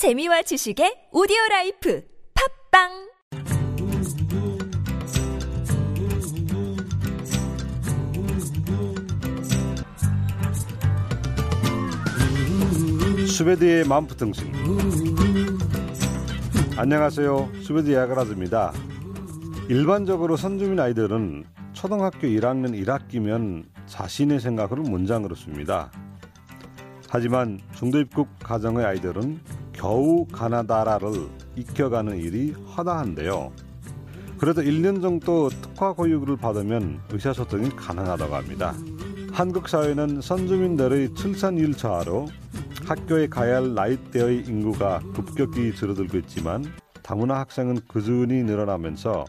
재미와 지식의 오디오 라이프 팝빵! 수베드의 만푸등신. 안녕하세요. 수베드 야가라즈입니다. 일반적으로 선주민 아이들은 초등학교 1학년 1학기면 자신의 생각을 문장으로 씁니다. 하지만 중도 입국 가정의 아이들은 겨우 가나다라를 익혀가는 일이 허다한데요 그래도 1년 정도 특화 교육을 받으면 의사소통이 가능하다고 합니다 한국 사회는 선주민들의 출산율 저하로 학교에 가야 할 나이대의 인구가 급격히 줄어들고 있지만 다문화 학생은 꾸준히 늘어나면서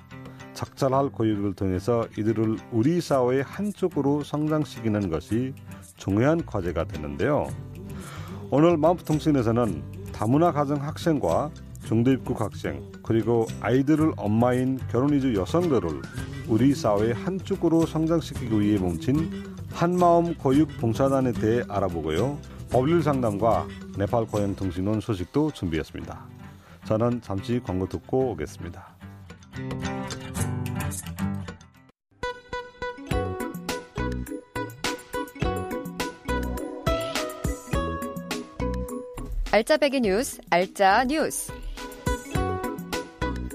적절할 교육을 통해서 이들을 우리 사회의 한쪽으로 성장시키는 것이 중요한 과제가 되는데요. 오늘 마음통신에서는 다문화 가정 학생과 중도입국 학생 그리고 아이들을 엄마인 결혼 이주 여성들을 우리 사회 한쪽으로 성장시키기 위해 뭉친 한마음 교육 봉사단에 대해 알아보고요. 법률 상담과 네팔 고향 통신원 소식도 준비했습니다. 저는 잠시 광고 듣고 오겠습니다. 알짜배기 뉴스, 알짜 뉴스.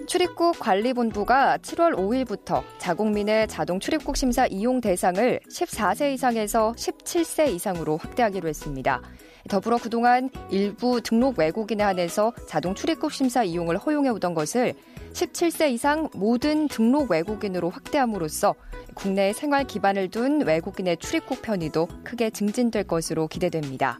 출입국 관리본부가 7월 5일부터 자국민의 자동 출입국 심사 이용 대상을 14세 이상에서 17세 이상으로 확대하기로 했습니다. 더불어 그동안 일부 등록 외국인에 한해서 자동 출입국 심사 이용을 허용해 오던 것을 17세 이상 모든 등록 외국인으로 확대함으로써 국내 생활 기반을 둔 외국인의 출입국 편의도 크게 증진될 것으로 기대됩니다.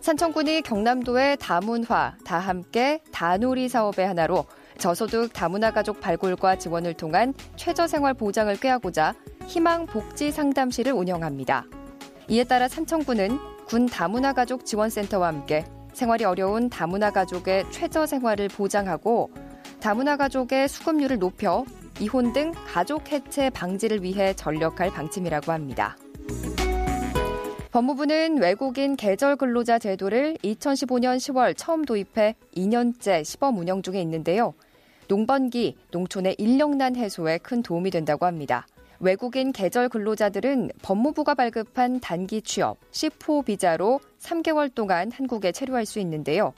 산청군이 경남도의 다문화, 다함께, 다놀이 사업의 하나로 저소득 다문화 가족 발굴과 지원을 통한 최저생활 보장을 꾀하고자 희망 복지 상담실을 운영합니다. 이에 따라 산청군은 군 다문화 가족 지원센터와 함께 생활이 어려운 다문화 가족의 최저 생활을 보장하고 다문화 가족의 수급률을 높여 이혼 등 가족 해체 방지를 위해 전력할 방침이라고 합니다. 법무부는 외국인 계절 근로자 제도를 2015년 10월 처음 도입해 2년째 시범 운영 중에 있는데요. 농번기, 농촌의 인력난 해소에 큰 도움이 된다고 합니다. 외국인 계절 근로자들은 법무부가 발급한 단기 취업, 10호 비자로 3개월 동안 한국에 체류할 수 있는데요.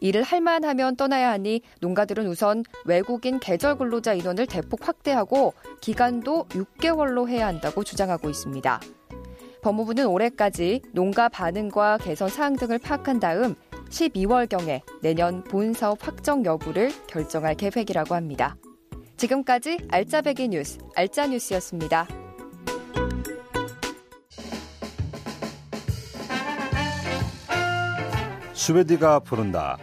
일을 할 만하면 떠나야 하니 농가들은 우선 외국인 계절 근로자 인원을 대폭 확대하고 기간도 6개월로 해야 한다고 주장하고 있습니다. 법무부는 올해까지 농가 반응과 개선 사항 등을 파악한 다음 12월경에 내년 본 사업 확정 여부를 결정할 계획이라고 합니다. 지금까지 알짜배기 뉴스, 알짜뉴스였습니다. 스웨디가 부른다.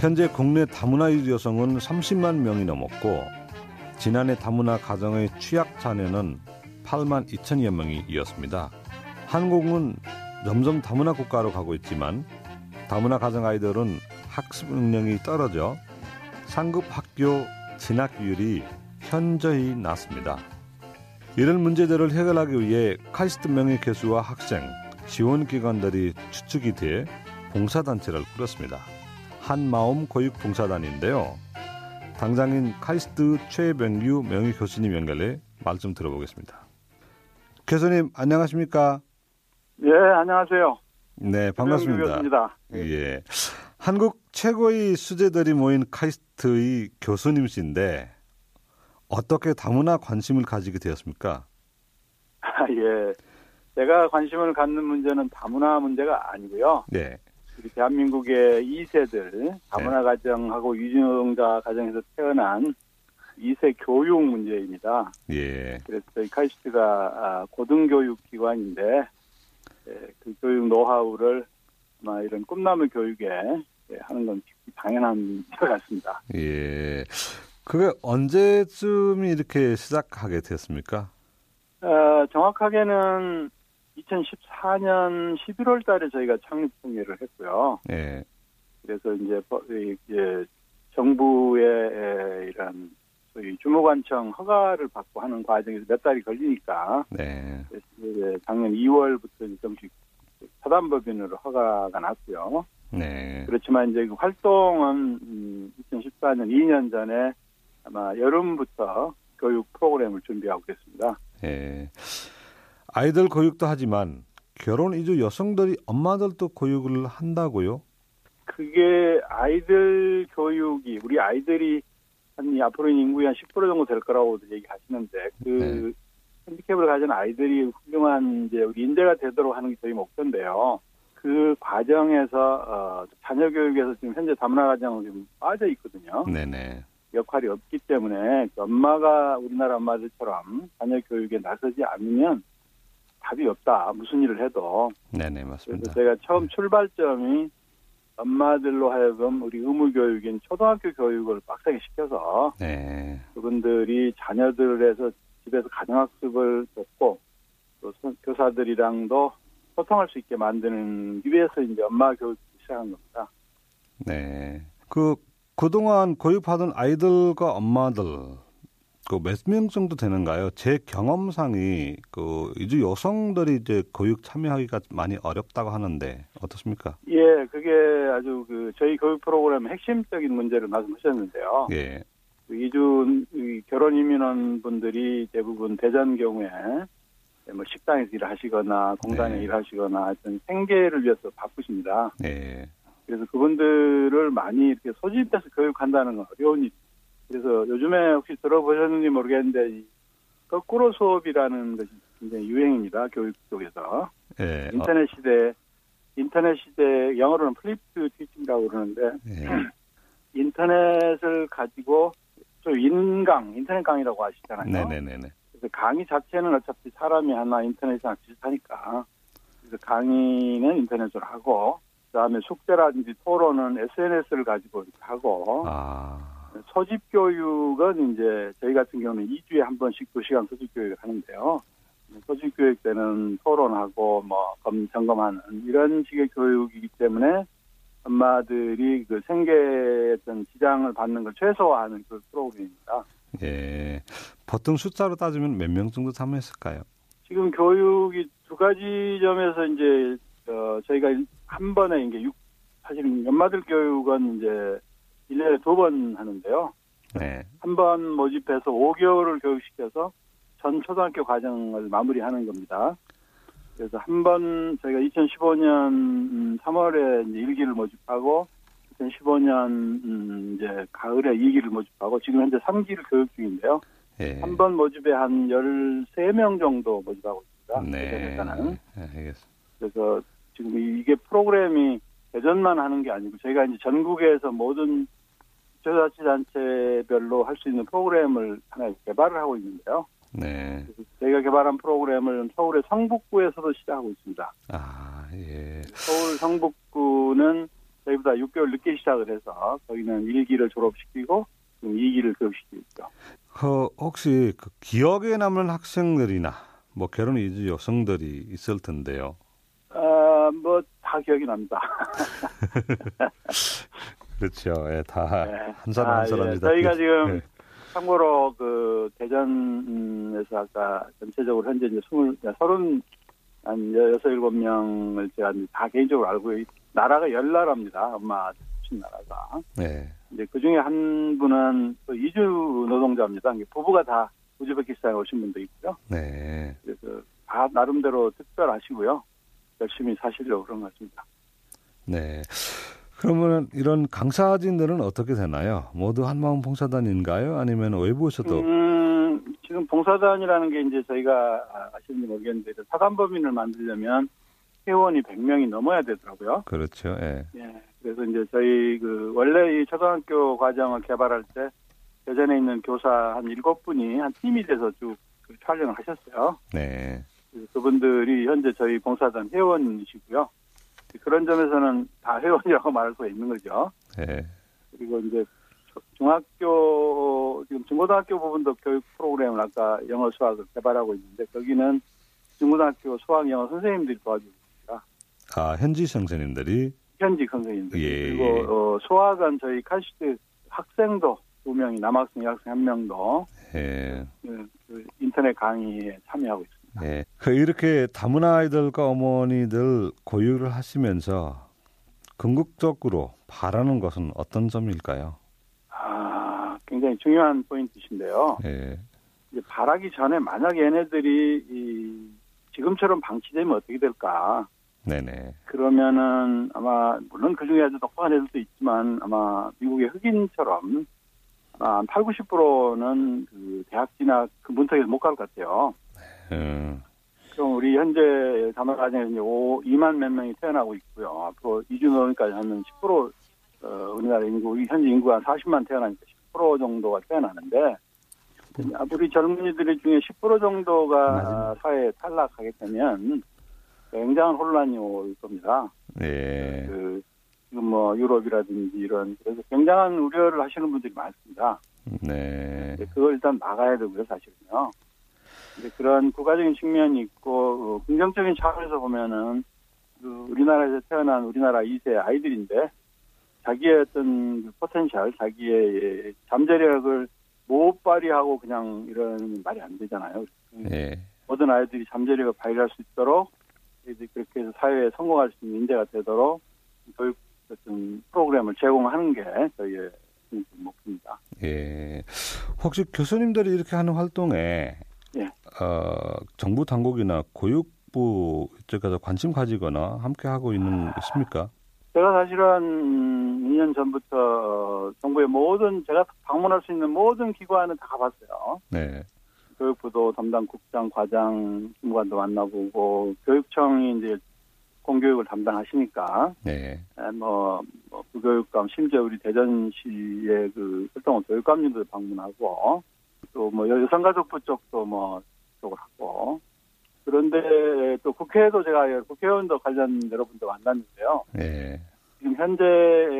현재 국내 다문화 여성은 30만 명이 넘었고 지난해 다문화 가정의 취약 자녀는 8만 2천여 명이 이었습니다. 한국은 점점 다문화 국가로 가고 있지만 다문화 가정 아이들은 학습 능력이 떨어져 상급 학교 진학률이 현저히 낮습니다. 이런 문제들을 해결하기 위해 카이스트 명예 교수와 학생, 지원기관들이 추측이 돼 봉사단체를 꾸렸습니다. 한마음 교육 봉사단인데요. 당장인 카이스트 최병규 명예 교수님 연결해 말좀 들어보겠습니다. 교수님 안녕하십니까? 예, 안녕하세요. 네, 반갑습니다. 반갑습니다. 예. 한국 최고의 수재들이 모인 카이스트의 교수님이신데 어떻게 다문화 관심을 가지게 되었습니까? 아, 예. 제가 관심을 갖는 문제는 다문화 문제가 아니고요. 네. 우리 대한민국의 2세들 다문화 가정하고 유증자 가정에서 태어난 2세 교육 문제입니다. 예. 그래서 저희 카이스트가 고등교육 기관인데 예, 그 교육 노하우를 아마 이런 꿈나무 교육에 예, 하는 건 당연한 것 같습니다. 예. 그게 언제쯤 이렇게 시작하게 됐습니까? 어, 정확하게는 2014년 11월 달에 저희가 창립 통일을 했고요. 예. 그래서 이제, 이제 정부의 이런 주무관청 허가를 받고 하는 과정에서 몇 달이 걸리니까 네. 작년 2월부터 정식 사단법인으로 허가가 났고요. 네. 그렇지만 이제 그 활동은 음, 2014년 2년 전에 아마 여름부터 교육 프로그램을 준비하고 있습니다. 예. 아이들 교육도 하지만 결혼 이주 여성들이 엄마들도 교육을 한다고요? 그게 아이들 교육이 우리 아이들이 한 앞으로 인구의 한 10% 정도 될 거라고 얘기하시는데 그 네. 핸디캡을 가진 아이들이 훌륭한 이제 우리 인재가 되도록 하는 게 저희 목표인데요. 그 과정에서 어, 자녀 교육에서 지금 현재 다문화 가정은 좀 빠져 있거든요. 네네. 역할이 없기 때문에 그 엄마가 우리나라 엄마들처럼 자녀 교육에 나서지 않으면 답이 없다. 무슨 일을 해도. 네네 그래서 맞습니다. 제가 처음 출발점이 엄마들로 하여금 우리 의무 교육인 초등학교 교육을 빡세게 시켜서 네. 그분들이 자녀들에서 집에서 가정학습을 돕고 또 선- 교사들이랑도 소통할 수 있게 만드는 위해서 이제 엄마 교육을 시작한 겁니다. 네. 그 그동안 교육받은 아이들과 엄마들 그 몇 명 정도 되는가요? 제 경험상이 그 이주 여성들이 이제 교육 참여하기가 많이 어렵다고 하는데 어떻습니까? 예, 그게 아주 그 저희 교육 프로그램의 핵심적인 문제를 말씀하셨는데요. 예. 그 이주 이 결혼 이민원 분들이 대부분 대전 경우에 뭐 식당에서 일하시거나 공단에 네. 일하시거나 하여튼 생계를 위해서 바쁘십니다. 예. 그래서 그분들을 많이 이렇게 소집해서 교육한다는 건 어려운 일. 그래서 요즘에 혹시 들어보셨는지 모르겠는데 이 거꾸로 수업이라는 것이 굉장히 유행입니다. 교육 쪽에서 예. 어, 인터넷 시대 인터넷 시대 영어로는 flipped teaching이라고 그러는데 예. 인터넷을 가지고 저 인강 인터넷 강의라고 하시잖아요. 네네네네. 그래서 강의 자체는 어차피 사람이 하나 인터넷이랑 비슷하니까 그래서 강의는 인터넷으로 하고 그다음에 숙제라든지 토론은 SNS를 가지고 하고 아. 소집 교육은 이제 저희 같은 경우는 2주에 한 번씩 2시간 소집 교육을 하는데요. 소집 교육 때는 토론하고 뭐 검, 점검하는 이런 식의 교육이기 때문에 엄마들이 그 생계에 어떤 지장을 받는 걸 최소화하는 그 프로그램입니다. 예. 보통 숫자로 따지면 몇 명 정도 참여했을까요? 지금 교육이 두 가지 점에서 이제 어, 저희가 한 번에 이게 육 사실 연마들 교육은 이제 1년에 두 번 하는데요. 네. 한 번 모집해서 5개월을 교육시켜서 전 초등학교 과정을 마무리하는 겁니다. 그래서 한 번 저희가 2015년 3월에 이제 1기를 모집하고 2015년 이제 가을에 2기를 모집하고 지금 현재 3기를 교육 중인데요. 예. 한번 모집에 한 13명 정도 모집하고 있습니다. 네. 대전에서는. 예, 알겠습니다. 그래서 지금 이게 프로그램이 대전만 하는 게 아니고 저희가 이제 전국에서 모든 지자체단체별로 할 수 있는 프로그램을 하나 개발을 하고 있는데요. 네. 저희가 개발한 프로그램을 서울의 성북구에서도 시작하고 있습니다. 아, 예. 서울 성북구는 저희보다 6개월 늦게 시작을 해서 저희는 1기를 졸업시키고 지금 2기를 교육시키고 있죠. 그 혹시 그 기억에 남는 학생들이나 뭐 결혼 이주 여성들이 있을 텐데요. 아, 뭐 다 기억이 납니다. 그렇죠. 예, 다 네. 한 사람 아, 한 예. 사람이 다 저희가 그- 지금 예. 참고로 그 대전에서 아까 전체적으로 현재 이제 스물 서른 한 여섯 일곱 명을 제가 다 개인적으로 알고 있, 나라가 열 나라입니다. 엄마 출신 나라가. 네. 이제 그 중에 한 분은 또 이주 노동자입니다. 부부가 다 우즈베키스탄에 오신 분도 있고요. 네. 그래서 다 나름대로 특별하시고요. 열심히 사시려고 그런 것 같습니다. 네. 그러면 이런 강사진들은 어떻게 되나요? 모두 한마음 봉사단인가요? 아니면 외부에서도? 음, 지금 봉사단이라는 게 이제 저희가 아, 아시는지 모르겠는데 그 사단법인을 만들려면 회원이 100명이 넘어야 되더라고요. 그렇죠. 예. 예. 그래서 이제 저희 그 원래 이 초등학교 과정을 개발할 때 대전에 있는 교사 한 일곱 분이 한 팀이 돼서 쭉그 촬영을 하셨어요. 네. 그분들이 현재 저희 봉사단 회원이시고요. 그런 점에서는 다 회원이라고 말할 수가 있는 거죠. 예. 그리고 이제 초- 중학교 지금 중고등학교 부분도 교육 프로그램을 아까 영어 수학을 개발하고 있는데 거기는 중고등학교 수학 영어 선생님들이 도와주고 있습니다. 아, 현지 선생님들이 현직 선생님들 예. 그리고 어, 수학은 저희 카시트 학생도 두 명이 남학생 여학생 한 명도 예. 그, 그 인터넷 강의에 참여하고 있습니다. 예. 그 이렇게 다문화 아이들과 어머니들 교육을 하시면서 궁극적으로 바라는 것은 어떤 점일까요? 아, 굉장히 중요한 포인트신데요. 예. 이제 바라기 전에 만약 얘네들이 이 지금처럼 방치되면 어떻게 될까? 네네. 그러면은 아마 물론 그 중에 아주 똑똑한 애들도 있지만 아마 미국의 흑인처럼 한 8, 90%는 그 대학 진학 그 문턱에서 못 갈 것 같아요. 음, 그럼 우리 현재 5, 2만 몇 명이 태어나고 있고요. 앞으로 이주 노년까지 하면 10% 어, 우리나라 인구, 우리 현재 인구가 한 40만 태어나니까 10% 정도가 태어나는데 우리 젊은이들 중에 10% 정도가 사회에 탈락하게 되면 굉장한 혼란이 올 겁니다. 예. 그 지금 뭐 유럽이라든지 이런 그래서 굉장한 우려를 하시는 분들이 많습니다. 네. 그걸 일단 막아야 되고요, 사실은요. 그런 국가적인 측면이 있고 어, 긍정적인 차원에서 보면은 그 우리나라에서 태어난 우리나라 2세 아이들인데 자기의 어떤 그 potential, 자기의 잠재력을 못 발휘하고 그냥 이런 말이 안 되잖아요. 예. 모든 아이들이 잠재력을 발휘할 수 있도록 이제 그렇게 해서 사회에 성공할 수 있는 인재가 되도록 교육 어떤 프로그램을 제공하는 게 저희의 목표입니다. 예. 혹시 교수님들이 이렇게 하는 활동에 예. 어, 정부 당국이나 교육부 쪽에서 관심 가지거나 함께 하고 있는 있습니까? 제가 사실은 2년 전부터 어, 정부의 모든 제가 방문할 수 있는 모든 기관은 다 가봤어요. 네. 교육부도 담당 국장, 과장, 주무관도 만나보고 교육청이 이제 공교육을 담당하시니까 네. 에, 뭐, 뭐 부교육감 심지어 우리 대전시의 그 활동원 교육감님도 방문하고 또 뭐 여성가족부 쪽도 뭐 쪽을 하고 그런데 또 국회에도 제가 국회의원도 관련 여러분들 만났는데요. 네. 지금 현재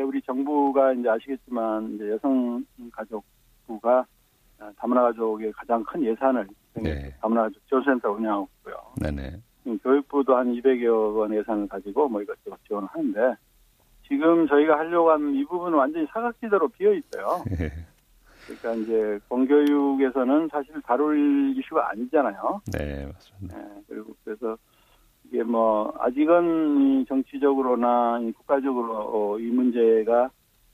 우리 정부가 이제 아시겠지만 이제 여성가족부가 다문화 가족의 가장 큰 예산을 네. 다문화 가족 지원센터 운영하고 있고요. 네네. 교육부도 한 200여 원 예산을 가지고 뭐 이것저것 지원을 하는데 지금 저희가 하려고 하는 이 부분은 완전히 사각지대로 비어 있어요. 예. 그러니까 이제 공교육에서는 사실 다룰 이슈가 아니잖아요. 네, 맞습니다. 예, 그리고 그래서 이게 뭐 아직은 이 정치적으로나 이 국가적으로 어, 이 문제가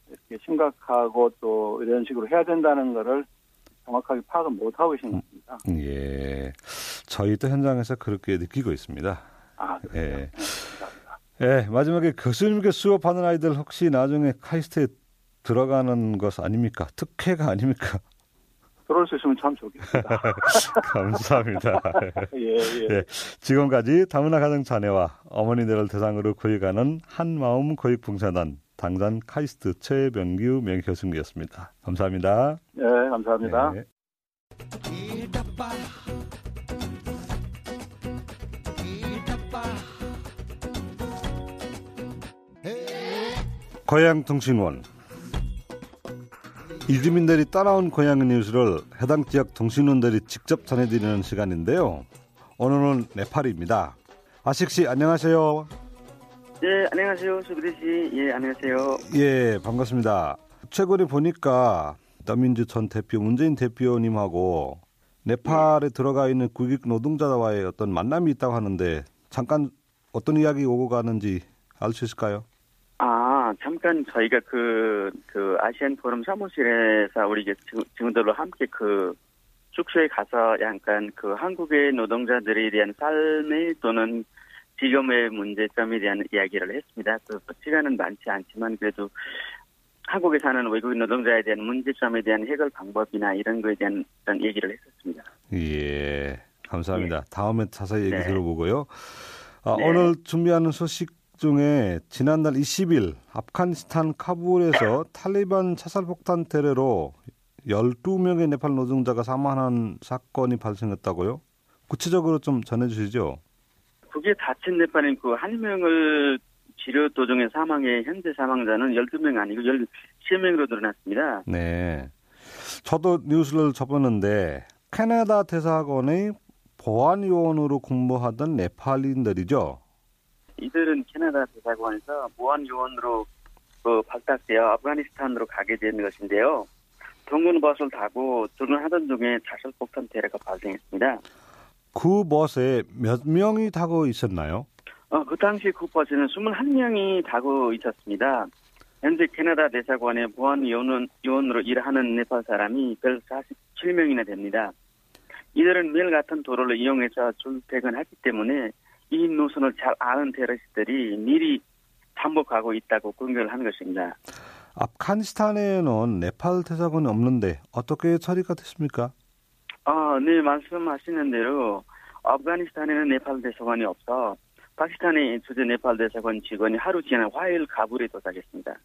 이렇게 심각하고 또 이런 식으로 해야 된다는 거를 정확하게 파악을 못 하고 계신 것 같습니다. 예. 저희도 현장에서 그렇게 느끼고 있습니다. 아, 그래요? 예. 네, 마지막에 교수님께 수업하는 아이들 혹시 나중에 카이스트에 들어가는 것 아닙니까? 특혜가 아닙니까? 들어올 수 있으면 참 좋겠습니다. 감사합니다. 예, 예. 예. 지금까지 다문화 가정 자녀와 어머니들을 대상으로 교육하는 한마음 교육봉사단 당단 카이스트 최병규 명교수님이었습니다. 감사합니다. 예, 감사합니다. 예. 고향통신원 이주민들이 따라온 고향 뉴스를 해당 지역 통신원들이 직접 전해드리는 시간인데요. 오늘은 네팔입니다. 아식 씨 안녕하세요. 예, 안녕하세요. 수비대 씨. 예, 안녕하세요. 예, 반갑습니다. 최근에 보니까 더민주 전 대표 문재인 대표님하고 네팔에 들어가 있는 국익 노동자와의 어떤 만남이 있다고 하는데 잠깐 어떤 이야기 오고 가는지 알 수 있을까요? 아, 잠깐 저희가 그, 그 아시안 포럼 사무실에서 우리 이제 친- 친구들로 함께 그 숙소에 가서 약간 그 한국의 노동자들에 대한 삶의 또는 지금의 문제점에 대한 이야기를 했습니다. 그 시간은 많지 않지만 그래도 한국에 사는 외국인 노동자에 대한 문제점에 대한 해결 방법이나 이런 거에 대한 그런 얘기를 했었습니다. 예, 감사합니다. 다음에 자세히 얘기 네. 들어보고요. 아, 네. 오늘 준비하는 소식 중에 지난달 20일 아프가니스탄 카불에서 탈리반 차살폭탄 테러로 12명의 네팔 노동자가 사망한 사건이 발생했다고요? 구체적으로 좀 전해주시죠. 그게 다친 네팔인 그 한 명을 치료 도중에 사망해 현재 사망자는 12명 아니고 13명으로 늘어났습니다. 네. 저도 뉴스를 접었는데 캐나다 대사관의 보안요원으로 근무하던 네팔인들이죠. 이들은 캐나다 대사관에서 보안 요원으로 그 발탁되어 아프가니스탄으로 가게 된 것인데요. 동군 버스를 타고 출근하던 중에 자살폭탄 테러가 발생했습니다. 그 버스에 몇 명이 타고 있었나요? 어, 그 당시 쿠퍼스는 21명이 타고 있었습니다. 현재 캐나다 대사관의 보안 요원, 요원으로 일하는 네팔 사람이 별 47명이나 됩니다. 이들은 매일 같은 도로를 이용해서 출퇴근하기 때문에 이 노선을 잘 아는 테러리스트들이 미리 잠복하고 있다고 공격을 한 것입니다. 아프가니스탄에는 네팔 대사관이 없는데 어떻게 처리가 됐습니까? 아, 네, 말씀하시는 대로 아프가니스탄에는 네팔 대사관이 없어 파키스탄의 주재 네팔 대사관 직원이 하루 지난 화요일 가불에 도착했습니다.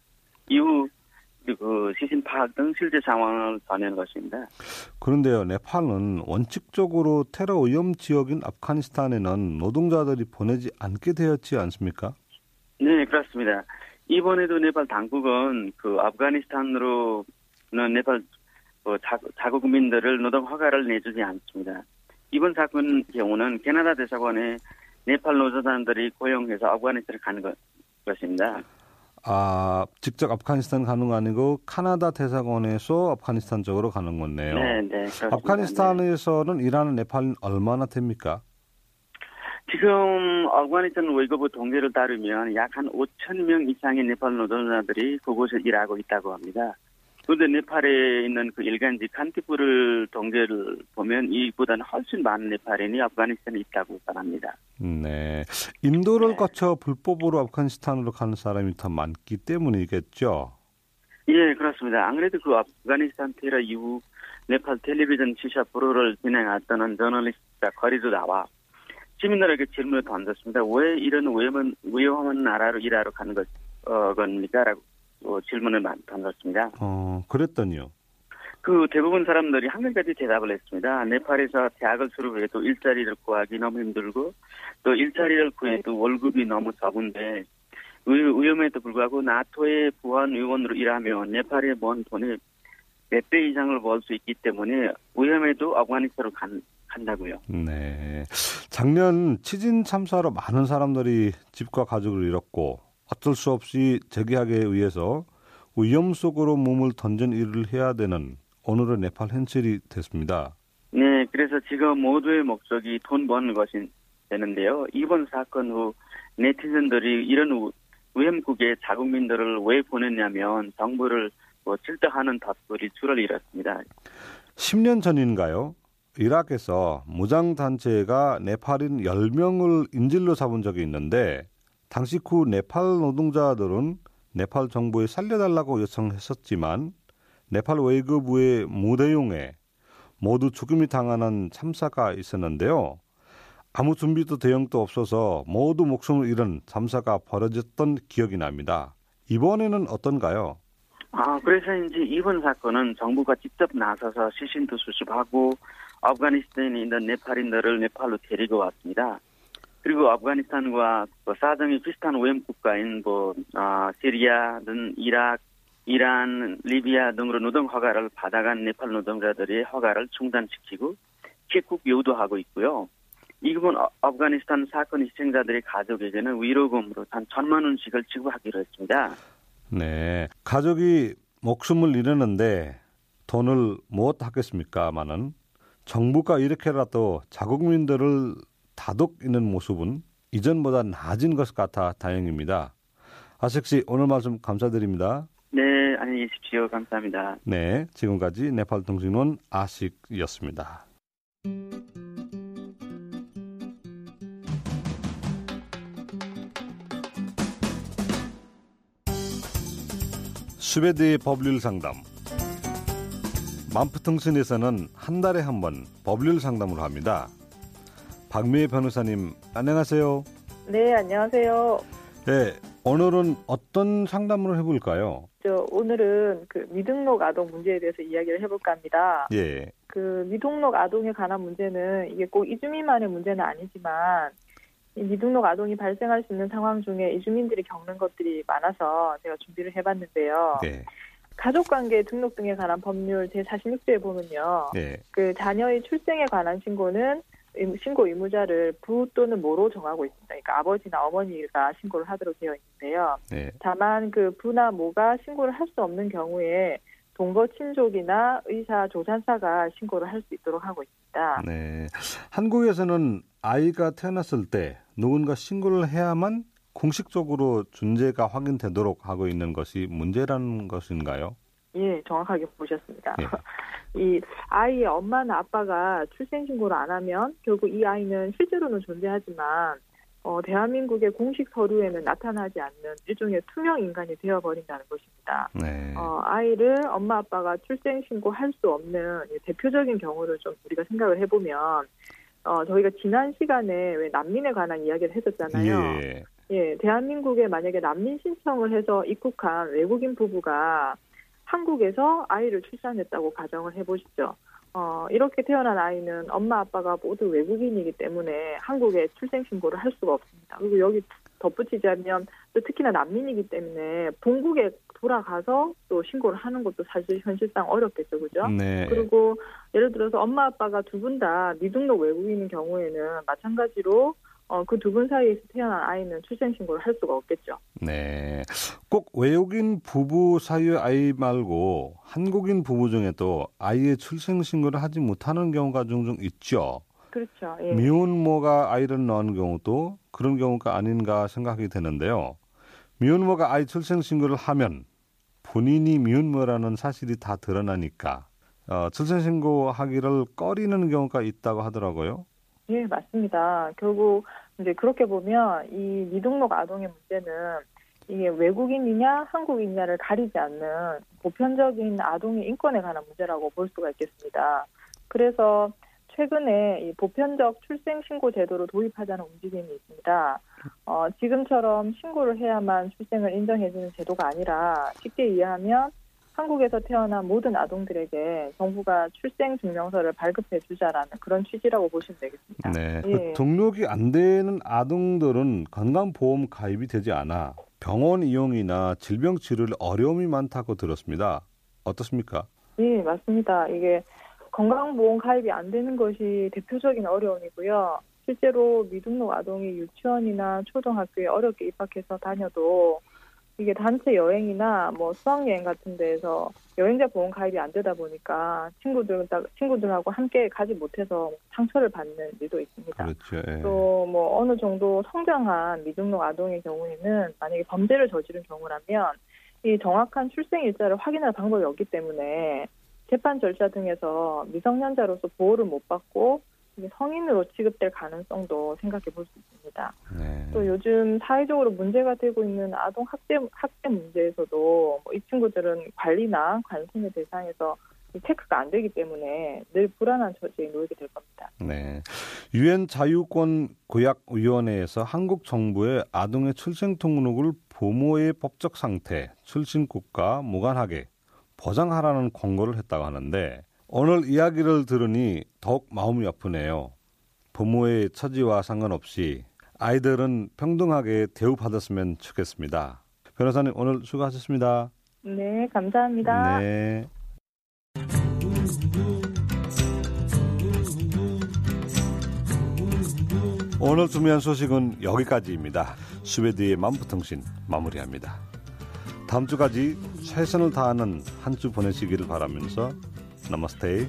이후 그 시신 파악 등 실제 상황을 전한 것입니다. 그런데요, 네팔은 원칙적으로 테러 위험 지역인 아프가니스탄에는 노동자들이 보내지 않게 되었지 않습니까? 네, 그렇습니다. 이번에도 네팔 당국은 그 아프가니스탄으로는 네팔 그 자국민들을 노동 허가를 내주지 않습니다. 이번 사건 경우는 캐나다 대사관에 네팔 노조단들이 고용해서 아프가니스탄을 가는 것, 것입니다. 아, 직접 아프가니스탄 가는 거 아니고 카나다 대사관에서 아프가니스탄 쪽으로 가는 건네요. 네, 네. 그렇습니다. 아프가니스탄에서는 일하는 네팔 얼마나 됩니까? 지금 아프가니스탄 외교부 통계를 따르면 약 한 5천 명 이상의 네팔 노동자들이 그곳에 일하고 있다고 합니다. 그런데 네팔에 있는 그 일간지 칸티푸를 통계를 보면 이보다는 훨씬 많은 네팔인이 아프가니스탄에 있다고 말합니다. 네. 인도를 네. 거쳐 불법으로 아프가니스탄으로 가는 사람이 더 많기 때문이겠죠. 예, 그렇습니다. 안 그래도 그 아프가니스탄 테러 이후 네팔 텔레비전 시사 프로를 진행했던 저널리스트가 거리도 나와 시민들에게 질문을 던졌습니다. 왜 이런 위험한, 위험한 나라로 일하러 가는 것, 어, 겁니까? 라고 어, 질문을 던졌습니다. 어, 그랬더니요. 그 대부분 사람들이 한 가지 대답을 했습니다. 네팔에서 대학을 졸업해도 일자리를 구하기 너무 힘들고 또 일자리를 구해도 월급이 너무 적은데 위- 위험에도 불구하고 나토의 보안 요원으로 일하면 네팔에 먼 돈의 몇배 이상을 벌 수 있기 때문에 위험에도 아프가니스탄으로 간, 간다고요. 네. 작년 치진 참사로 많은 사람들이 집과 가족을 잃었고 어쩔 수 없이 재개하기 위해서 위험 속으로 몸을 던진 일을 해야 되는 오늘의 네팔 현실이 됐습니다. 네, 그래서 지금 모두의 목적이 돈 버는 것이 되는데요. 이번 사건 후 네티즌들이 이런 우- 위험국에 자국민들을 왜 보냈냐면 정부를 뭐 질타하는 답글이 줄을 잃었습니다. 10년 전인가요? 이라크에서 무장단체가 네팔인 10명을 인질로 잡은 적이 있는데 당시 그 네팔 노동자들은 네팔 정부에 살려달라고 요청했었지만 네팔 외교부의 무대용에 모두 죽음이 당하는 참사가 있었는데요. 아무 준비도 대응도 없어서 모두 목숨을 잃은 참사가 벌어졌던 기억이 납니다. 이번에는 어떤가요? 아, 그래서 이제 이번 사건은 정부가 직접 나서서 시신도 수습하고 아프가니스탄에 있는 네팔인들을 네팔로 데리고 왔습니다. 그리고 아프가니스탄과 뭐 사정이 비슷한 오염 국가인 뭐 아, 시리아 등 이라크, 이란, 리비아 등으로 노동 허가를 받아간 네팔 노동자들의 허가를 중단시키고帰국 요도하고 있고요. 이번 아- 아프가니스탄 사건 희생자들의 가족에게는 위로금으로 단 천만 원씩을 지급하기로 했습니다. 네. 가족이 목숨을 잃었는데 돈을 못 하겠습니까마는 정부가 이렇게라도 자국민들을 다독이는 모습은 이전보다 나아진 것 같아 다행입니다. 아식 씨 오늘 말씀 감사드립니다. 네, 안녕히 계십시오. 감사합니다. 네, 지금까지 네팔 통신원 아식이었습니다. 스웨드의 법률 상담. 만프통신에서는 한 달에 한 번 법률 상담을 합니다. 박미애 변호사님, 안녕하세요. 네, 안녕하세요. 네, 오늘은 어떤 상담을 해볼까요? 저 오늘은 그 미등록 아동 문제에 대해서 이야기를 해볼까 합니다. 예, 그 미등록 아동에 관한 문제는 이게 꼭 이주민만의 문제는 아니지만 이 미등록 아동이 발생할 수 있는 상황 중에 이주민들이 겪는 것들이 많아서 제가 준비를 해봤는데요. 네, 가족관계 등록 등에 관한 법률 제46조에 보면요. 네, 그 자녀의 출생에 관한 신고는 의- 신고 의무자를 부 또는 모로 정하고 있습니다. 그러니까 아버지나 어머니가 신고를 하도록 되어 있는데요. 네. 다만 그 부나 모가 신고를 할 수 없는 경우에 동거 친족이나 의사 조산사가 신고를 할 수 있도록 하고 있습니다. 네. 한국에서는 아이가 태어났을 때 누군가 신고를 해야만 공식적으로 존재가 확인되도록 하고 있는 것이 문제라는 것인가요? 예, 정확하게 보셨습니다. 예. 이 아이의 엄마나 아빠가 출생신고를 안 하면 결국 이 아이는 실제로는 존재하지만 어, 대한민국의 공식 서류에는 나타나지 않는 일종의 투명 인간이 되어버린다는 것입니다. 네. 어, 아이를 엄마 아빠가 출생신고할 수 없는 이 대표적인 경우를 좀 우리가 생각을 해보면 어, 저희가 지난 시간에 왜 난민에 관한 이야기를 했었잖아요. 예. 예, 대한민국에 만약에 난민 신청을 해서 입국한 외국인 부부가 한국에서 아이를 출산했다고 가정을 해보시죠. 어, 이렇게 태어난 아이는 엄마 아빠가 모두 외국인이기 때문에 한국에 출생신고를 할 수가 없습니다. 그리고 여기 덧붙이자면 또 특히나 난민이기 때문에 본국에 돌아가서 또 신고를 하는 것도 사실 현실상 어렵겠죠, 그죠? 네. 그리고 예를 들어서 엄마 아빠가 두 분 다 미등록 외국인인 경우에는 마찬가지로 어, 그 두 분 사이에서 태어난 아이는 출생신고를 할 수가 없겠죠. 네. 꼭 외국인 부부 사이의 아이 말고 한국인 부부 중에도 아이의 출생 신고를 하지 못하는 경우가 종종 있죠. 그렇죠. 예. 미혼모가 아이를 낳은 경우도 그런 경우가 아닌가 생각이 되는데요. 미혼모가 아이 출생 신고를 하면 본인이 미혼모라는 사실이 다 드러나니까 어, 출생 신고하기를 꺼리는 경우가 있다고 하더라고요. 예, 맞습니다. 결국 이제 그렇게 보면 이 미등록 아동의 문제는 이게 외국인이냐 한국인이냐를 가리지 않는 보편적인 아동의 인권에 관한 문제라고 볼 수가 있겠습니다. 그래서 최근에 이 보편적 출생 신고 제도를 도입하자는 움직임이 있습니다. 어, 지금처럼 신고를 해야만 출생을 인정해주는 제도가 아니라 쉽게 이해하면 한국에서 태어난 모든 아동들에게 정부가 출생 증명서를 발급해 주자라는 그런 취지라고 보시면 되겠습니다. 네. 예. 그 등록이 안 되는 아동들은 건강보험 가입이 되지 않아 병원 이용이나 질병 치료를 어려움이 많다고 들었습니다. 어떻습니까? 예, 맞습니다. 이게 건강보험 가입이 안 되는 것이 대표적인 어려움이고요. 실제로 미등록 아동이 유치원이나 초등학교에 어렵게 입학해서 다녀도 이게 단체 여행이나 뭐 수학여행 같은 데에서 여행자 보험 가입이 안 되다 보니까 친구들, 친구들하고 함께 가지 못해서 상처를 받는 일도 있습니다. 그렇죠. 예. 또뭐 어느 정도 성장한 미등록 아동의 경우에는 만약에 범죄를 저지른 경우라면 이 정확한 출생 일자를 확인할 방법이 없기 때문에 재판 절차 등에서 미성년자로서 보호를 못 받고 성인으로 취급될 가능성도 생각해 볼 수 있습니다. 네. 또 요즘 사회적으로 문제가 되고 있는 아동 학대 학대 문제에서도 뭐 이 친구들은 관리나 관심의 대상에서 이 체크가 안 되기 때문에 늘 불안한 처지에 놓이게 될 겁니다. 네. 유엔 자유권 고약 위원회에서 한국 정부의 아동의 출생 등록을 부모의 법적 상태, 출신국과 무관하게 보장하라는 권고를 했다고 하는데 오늘 이야기를 들으니 더욱 마음이 아프네요. 부모의 처지와 상관없이 아이들은 평등하게 대우받았으면 좋겠습니다. 변호사님 오늘 수고하셨습니다. 네, 감사합니다. 네. 오늘 준비한 소식은 여기까지입니다. 스웨드의 만부통신 마무리합니다. 다음 주까지 최선을 다하는 한 주 보내시기를 바라면서 नमस्ते।